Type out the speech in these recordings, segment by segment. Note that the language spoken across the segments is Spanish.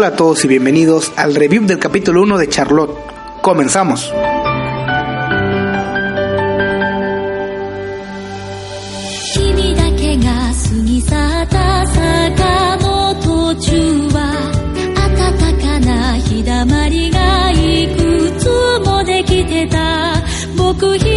Hola a todos y bienvenidos al review del capítulo 1 de Charlotte. Comenzamos. 君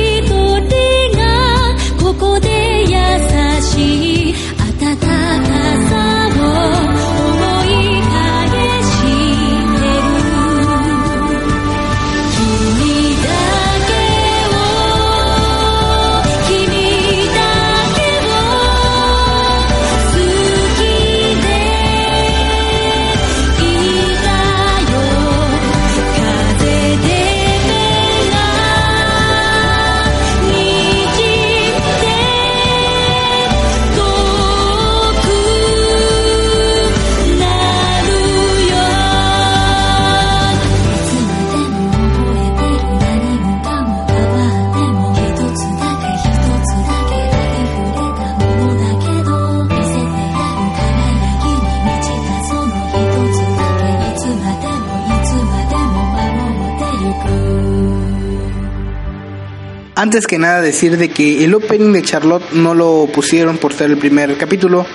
Antes que nada decir de que el opening de Charlotte no lo pusieron por ser el primer capítulo,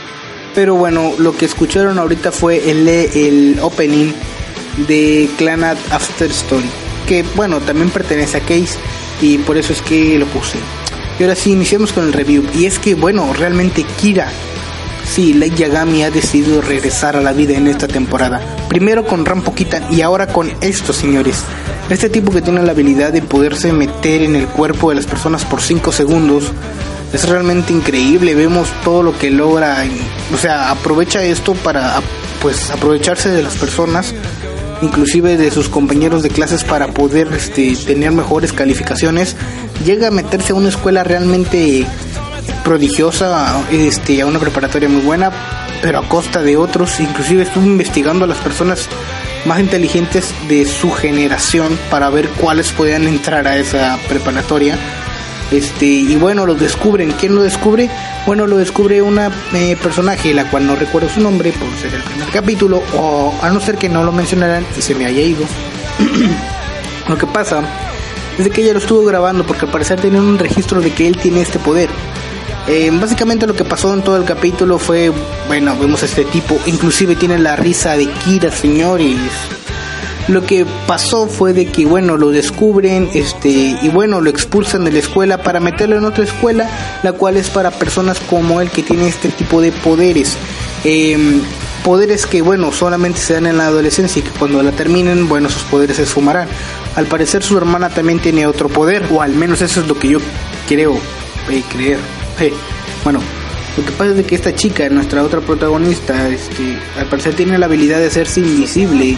pero bueno, lo que escucharon ahorita fue el, el opening de Clanat After Story, que bueno, también pertenece a Case y por eso es que lo puse. Y ahora sí, iniciamos con el review. Y es que bueno, realmente Kira, sí, Light Yagami ha decidido regresar a la vida en esta temporada. Primero con Rampo Kitan y ahora con estos señores. Este tipo que tiene la habilidad de poderse meter en el cuerpo de las personas por 5 segundos es realmente increíble. Vemos todo lo que logra. o sea, aprovecha esto para pues aprovecharse de las personas, inclusive de sus compañeros de clases para poder este, tener mejores calificaciones. Llega a meterse a una escuela realmente prodigiosa, este, a una preparatoria muy buena, pero a costa de otros. Inclusive estuvo investigando a las personas más inteligentes de su generación para ver cuáles podían entrar a esa preparatoria. Este, y bueno, lo descubren. ¿Quién lo descubre? Bueno, lo descubre una eh, personaje, la cual no recuerdo su nombre por ser el primer capítulo, o a no ser que no lo mencionaran y se me haya ido. lo que pasa es que ella lo estuvo grabando porque al parecer un registro de que él tiene este poder. Eh, básicamente lo que pasó en todo el capítulo fue, bueno, vemos a este tipo, inclusive tiene la risa de Kira, señores. Lo que pasó fue de que, bueno, lo descubren, este, y bueno, lo expulsan de la escuela para meterlo en otra escuela, la cual es para personas como él que tiene este tipo de poderes. Em, poderes que, bueno, solamente se dan en la adolescencia y que cuando la terminen, bueno, sus poderes se esfumarán. Al parecer su hermana también tiene otro poder, o al menos eso es lo que yo creo eh, creer. Eh, bueno, lo que pasa es que esta chica, nuestra otra protagonista, este, al parecer tiene la habilidad de hacerse invisible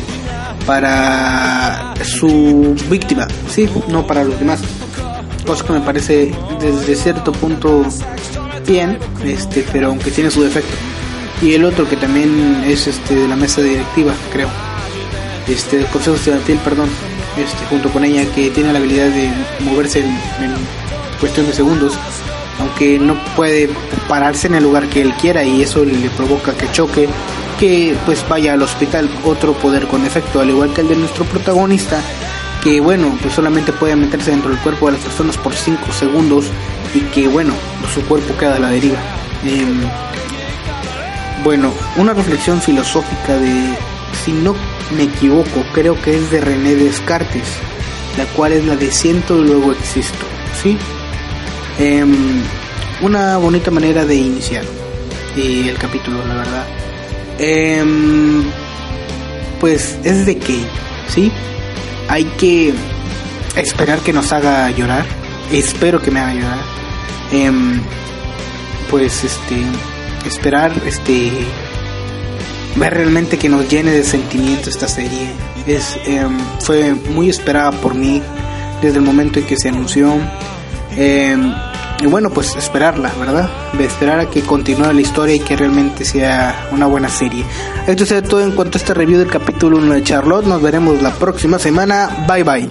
para su víctima, sí, no para los demás. Cosa que me parece desde cierto punto bien, este, pero aunque tiene su defecto. Y el otro que también es este de la mesa directiva, creo. Este, del consejo estudiantil, perdón, este, junto con ella que tiene la habilidad de moverse en, en cuestión de segundos aunque no puede pararse en el lugar que él quiera y eso le provoca que choque, que pues vaya al hospital, otro poder con efecto, al igual que el de nuestro protagonista, que bueno, pues solamente puede meterse dentro del cuerpo de las personas por 5 segundos y que bueno, su cuerpo queda a la deriva. Eh, bueno, una reflexión filosófica de, si no me equivoco, creo que es de René Descartes, la cual es la de siento y luego existo, ¿sí? Eh, una bonita manera de iniciar eh, el capítulo, la verdad. Eh, pues es de que, ¿sí? Hay que esperar que nos haga llorar. Espero que me haga llorar. Eh, pues este, esperar, este, ver realmente que nos llene de sentimiento esta serie. Es, fue muy esperada por mí desde el momento en que se anunció. Eh, y bueno, pues esperarla, ¿verdad? Esperar a que continúe la historia y que realmente sea una buena serie. Esto es todo en cuanto a este review del capítulo 1 de Charlotte. Nos veremos la próxima semana. Bye bye.